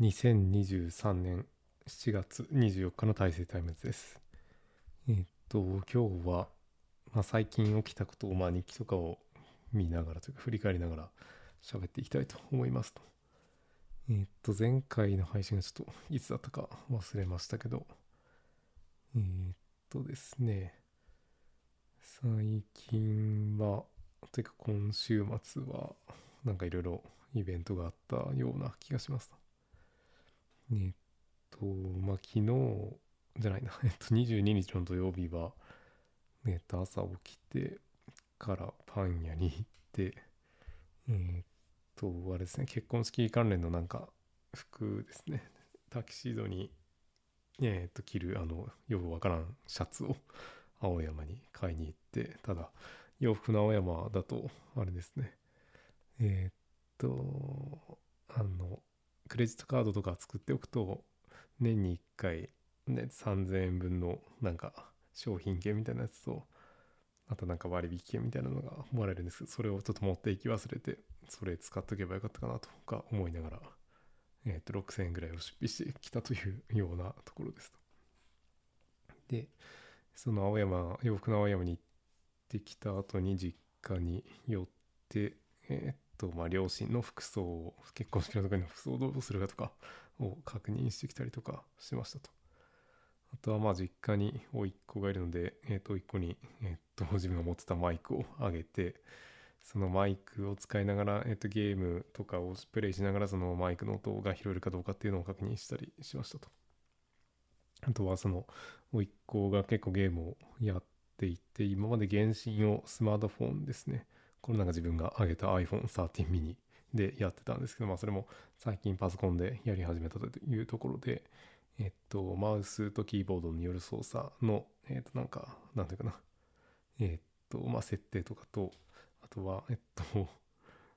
2023年7月24日の大成タイムズです。えっと、今日は、まあ、最近起きたことを、まあ、日記とかを見ながらというか、振り返りながら喋っていきたいと思いますと。えっと、前回の配信がちょっといつだったか忘れましたけど、えっとですね、最近は、というか今週末は、なんかいろいろイベントがあったような気がしますと。えっと、まあ、昨日じゃないな、えっと、22日の土曜日は、えっと、朝起きてからパン屋に行って、えっと、あれですね、結婚式関連のなんか服ですね、タキシードに、えっと、着る、あの、よくわからんシャツを青山に買いに行って、ただ、洋服の青山だと、あれですね、えっと、あの、クレジットカードとか作っておくと年に1回、ね、3000円分のなんか商品券みたいなやつとあとなんか割引券みたいなのがもらえるんですけどそれをちょっと持っていき忘れてそれ使っとけばよかったかなとか思いながら、えっと6000円ぐらいを出費してきたというようなところですと。でその青山洋服の青山に行ってきた後に実家に寄ってえーっとまあ両親の服装を結婚式の時の服装をどうするかとかを確認してきたりとかしましたと。あとはまあ実家に甥っ子がいるので、えーっと甥っ子に、えーっと自分が持ってたマイクをあげてそのマイクを使いながら、えーっとゲームとかをプレイしながらそのマイクの音が拾えるかどうかっていうのを確認したりしましたと。あとはその甥っ子が結構ゲームをやっていて今まで原神をスマートフォンですねこれなんか自分が上げた iPhone13 mini でやってたんですけど、まあそれも最近パソコンでやり始めたというところで、えっと、マウスとキーボードによる操作の、えっと、なんか、なんていうかな、えっと、まあ設定とかと、あとは、えっと、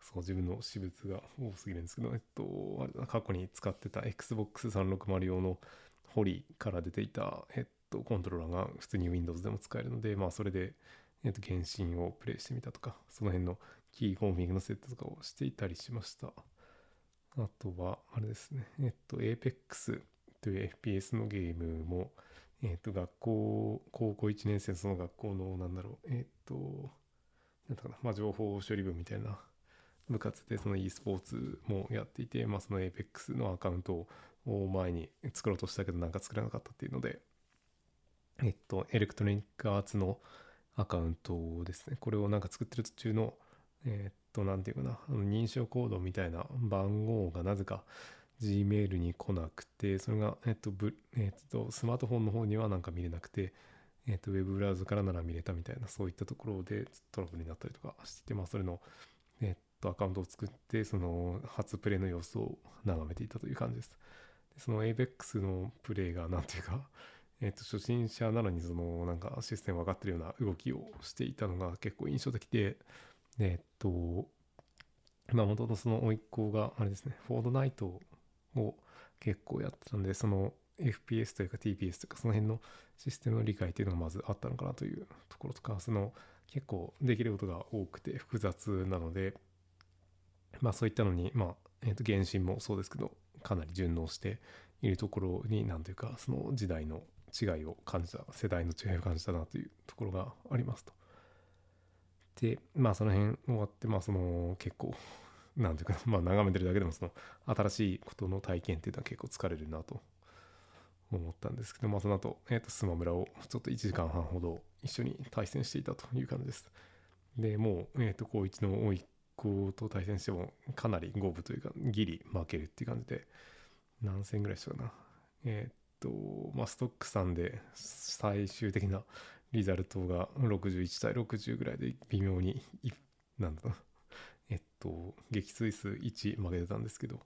そう、自分の私物が多すぎるんですけど、えっと、あれだ過去に使ってた Xbox360 用のホリから出ていた、えっと、コントローラーが普通に Windows でも使えるので、まあそれで、えっと、原神をプレイしてみたとか、その辺のキーコンフィグの設定とかをしていたりしました。あとは、あれですね、えっと、Apex という FPS のゲームも、えっと、学校、高校1年生その学校の、なんだろう、えっと、なんだかな、まあ、情報処理部みたいな部活でその e スポーツもやっていて、まあ、その Apex のアカウントを前に作ろうとしたけどなんか作れなかったっていうので、えっと、エレクトロニックアーツのアカウントですね。これをなんか作ってる途中の、えーっと、なんていうかな、あの認証コードみたいな番号がなぜか Gmail に来なくて、それが、えっと、ぶえっと、スマートフォンの方にはなんか見れなくて、えっと、ウェブブラウザからなら見れたみたいな、そういったところでトラブルになったりとかしてて、まあ、それの、えっと、アカウントを作って、その初プレイの様子を眺めていたという感じです。でその ABEX のプレイが、なんていうか、えっと、初心者なのにそのなんかシステム分かってるような動きをしていたのが結構印象的で、えっと、まあ元々その甥っ子があれですね、フォードナイトを結構やってたんで、その FPS というか TPS というかその辺のシステムの理解っていうのがまずあったのかなというところとか、その結構できることが多くて複雑なので、まあそういったのに、まあ、えっと、原神もそうですけど、かなり順応しているところに、なんというか、その時代の違いを感じた、世代の違いを感じたなというところがありますと。で、まあその辺終わって、まあその結構、なんていうかな、まあ眺めてるだけでもその新しいことの体験っていうのは結構疲れるなと思ったんですけど、まあその後、えっ、と、スマブラをちょっと1時間半ほど一緒に対戦していたという感じです。で、もう、えっ、と、高一の多い子と対戦してもかなり五分というかギリ負けるっていう感じで何戦ぐらいしたかなえーとまあストックさんで最終的なリザルトが61対60ぐらいで微妙になんだろうえっと撃墜数1負けてたんですけど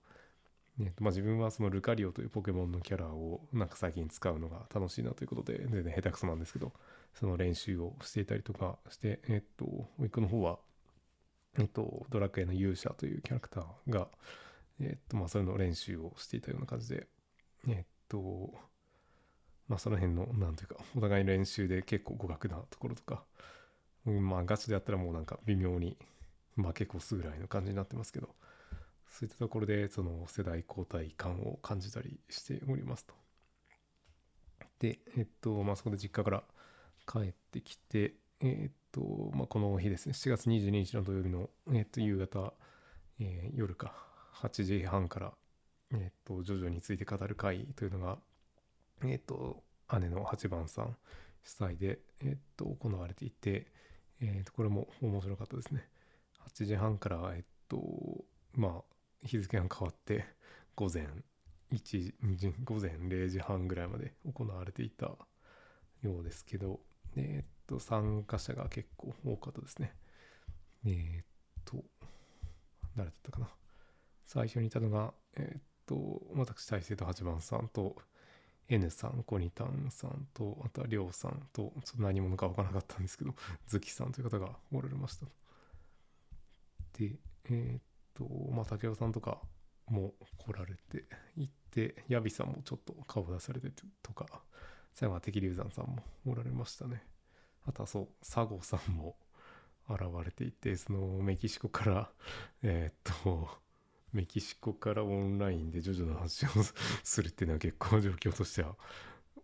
えっとまあ、自分はそのルカリオというポケモンのキャラをなんか最近使うのが楽しいなということで全然下手くそなんですけどその練習をしていたりとかしてえっと甥っ子の方はえっと、ドラクエの勇者というキャラクターが、えっと、まあ、それの練習をしていたような感じで、えっと、まあ、その辺の、なんていうか、お互いの練習で結構互角なところとか、うんまあ、ガチでやったらもうなんか微妙に負け越すぐらいの感じになってますけど、そういったところでその世代交代感を感じたりしておりますと。で、えっと、まあ、そこで実家から帰ってきて、えっと、まあ、この日ですね、7月22日の土曜日の、えっと、夕方、えー、夜か、8時半から、えっと、ジョジョについて語る会というのが、えっと、姉の8番さん主催で、えっと、行われていて、えっと、これも面白かったですね。8時半から、えっと、まあ、日付が変わって、午前1時午前0時半ぐらいまで行われていたようですけど、えっと、参加者が結構多かったですね。えっと、誰だったかな。最初にいたのが、えっと、と私、大勢と八番さんと、N さん、コニタンさんと、あとはりょうさんと、ちょっと何者か分からなかったんですけど、ズキさんという方がおられました。で、えー、っと、まあ、竹雄さんとかも来られていて、ヤビさんもちょっと顔出されてとか、最後は敵流山さんもおられましたね。あとはそう、佐合さんも現れていて、そのメキシコから、えー、っと、メキシコからオンラインでジョジョの話をするっていうのは結構状況としては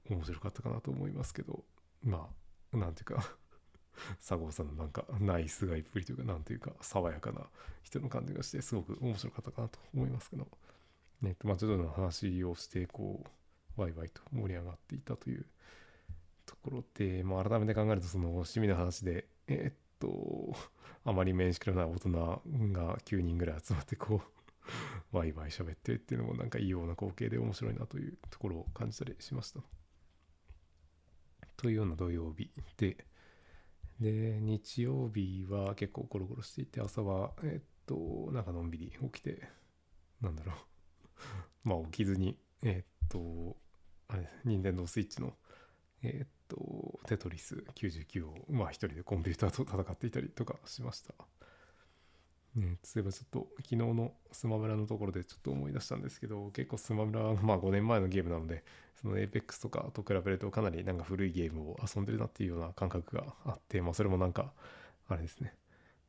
面白かったかなと思いますけどまあなんていうか 佐合さんのなんかナイスガイっぷりというかなんていうか爽やかな人の感じがしてすごく面白かったかなと思いますけど。ねまあジョジョの話をしてこうワイワイと盛り上がっていたというところで、まあ、改めて考えるとその趣味の話でえー、っとあまり面識のない大人が9人ぐらい集まってこうワイワイ喋ってっていうのもなんか異様な光景で面白いなというところを感じたりしました。というような土曜日で、で、日曜日は結構ゴロゴロしていて、朝は、えっと、なんかのんびり起きて、なんだろう まあ起きずに、えっと、あれ、任天堂スイッチの、えっと、テトリス99を、まあ一人でコンピューターと戦っていたりとかしました。ね、そういえばちょっと昨日のスマブラのところでちょっと思い出したんですけど結構スマブラはまあ5年前のゲームなのでその APEX とかと比べるとかなりなんか古いゲームを遊んでるなっていうような感覚があってまあそれもなんかあれですね。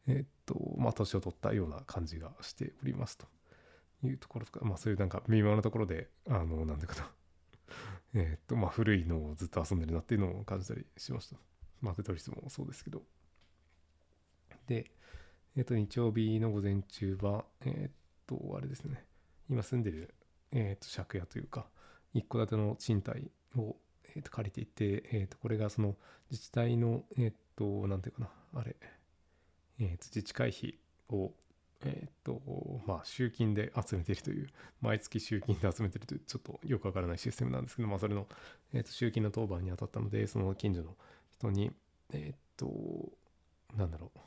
えー、っとまあ年を取ったような感じがしておりますというところとかまあそういうなんか微妙なところであのなんていうかな。えっとまあ古いのをずっと遊んでるなっていうのを感じたりしました。まあテトリスもそうですけど。でえっ、と、日曜日の午前中は、えっ、と、あれですね、今住んでる、えっ、と、借家というか、一戸建ての賃貸を、えっ、と、借りていて、えっ、と、これがその自治体の、えっ、と、なんていうかな、あれ、えっ、と、自治会費を、えっ、と、まあ、集金で集めているという、毎月集金で集めているという、ちょっとよくわからないシステムなんですけど、まあ、それの、えっ、と、集金の当番に当たったので、その近所の人に、えっ、と、なんだろう、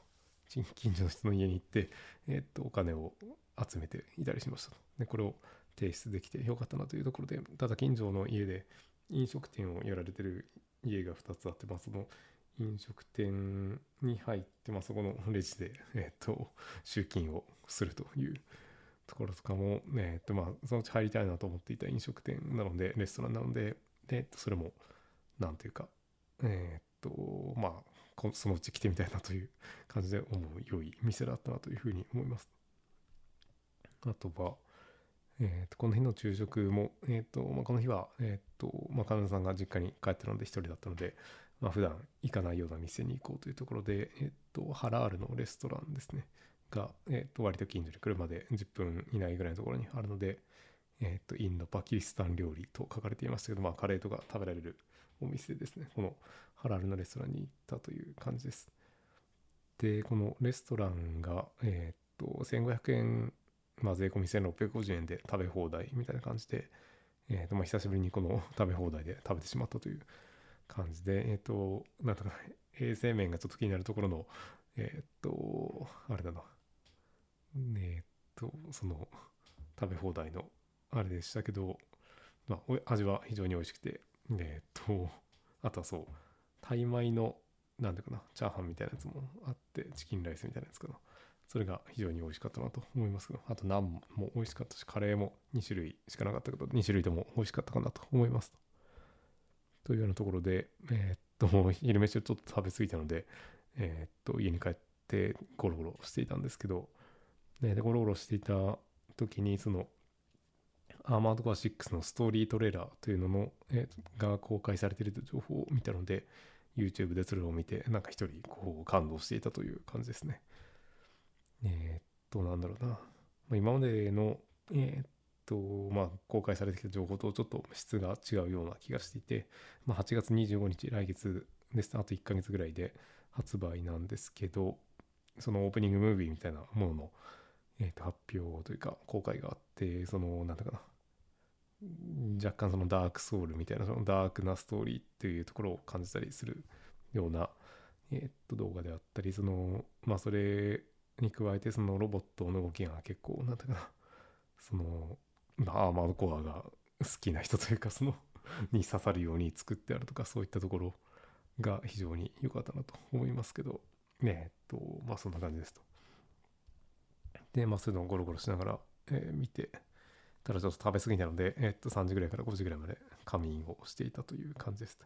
近所の人の家に行って、えー、っとお金を集めていたりしましたと。でこれを提出できてよかったなというところでただ近所の家で飲食店をやられてる家が2つあって、まあ、その飲食店に入って、まあ、そこのレジで、えっ、と集金をするというところとかも、えっ、とまあ、そのうち入りたいなと思っていた飲食店なのでレストランなのででそれもなんていうかえっ、とまあそのうち来てみたいなという感じで思う良い店だったなというふうに思います。あとは、えー、とこの日の昼食も、えーとまあ、この日は、えーとまあ、彼女さんが実家に帰ってるので一人だったので、まあ普段行かないような店に行こうというところで、えーと、ハラールのレストランですねが、えー、と割と近所に車で10分以内ぐらいのところにあるので、えー、とインドパキスタン料理と書かれていましたけど、まあ、カレーとか食べられるお店ですね。このハラルのレストランに行ったという感じです。でこのレストランがえー、っと1500円まあ税込み1650円で食べ放題みたいな感じでえー、っとまあ久しぶりにこの食べ放題で食べてしまったという感じでえー、っとなんとか衛生面がちょっと気になるところのえっとあれだな。えっとその食べ放題のあれでしたけど、まあ、味は非常に美味しくてえっと、あとはそう、タイ米の、なんていうかな、チャーハンみたいなやつもあって、チキンライスみたいなやつかな。それが非常に美味しかったなと思いますが、あとナンも美味しかったし、カレーも2種類しかなかったけど、2種類とも美味しかったかなと思いますと。というようなところで、えー、っと、昼飯をちょっと食べ過ぎたので、えー、っと、家に帰ってゴロゴロしていたんですけど、で、ゴロゴロしていた時にそのアーマードコア6のストーリートレーラーというのの、えーが公開されている情報を見たので YouTube でそれを見てなんか一人こう感動していたという感じですね。えー、っとなんだろうな、ま、今までのえー、っとまあ公開されてきた情報とちょっと質が違うような気がしていて、まあ、8月25日来月ですあと1ヶ月ぐらいで発売なんですけどそのオープニングムービーみたいなものの、えー、と発表というか公開があってそのなんだかな。若干そのダークソウルみたいなそのダークなストーリーっていうところを感じたりするような、え、っと動画であったりそのまあそれに加えてそのロボットの動きが結構なんだかなそのアーマードコアが好きな人というかそのに刺さるように作ってあるとかそういったところが非常に良かったなと思いますけどねえっとまあそんな感じですと。でまあそういうのをゴロゴロしながら、えー、見てただちょっと食べ過ぎなので、えっと3時ぐらいから5時ぐらいまで仮眠をしていたという感じです。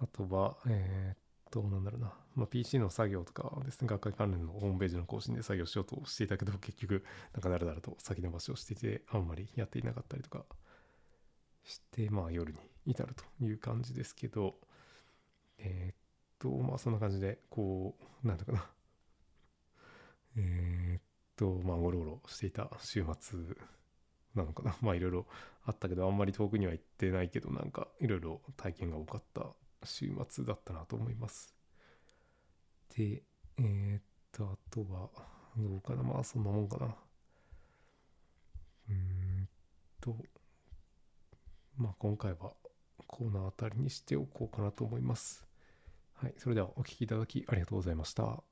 あとはえー、っとなんだろうな、まあ、PC の作業とかですね学会関連のホームページの更新で作業しようとしていたけど結局なんかだらだらと先延ばしをしていてあんまりやっていなかったりとかしてまあ夜に至るという感じですけどえー、っとまあそんな感じでこうなんだかなえー、っとまあゴロゴロしていた週末なのかな まあいろいろあったけどあんまり遠くには行ってないけどなんかいろいろ体験が多かった週末だったなと思います。でえー、っとあとはどうかな。まあそんなもんかな。うんとまあ今回はコーナーあたりにしておこうかなと思います。はい、それではお聴きいただきありがとうございました。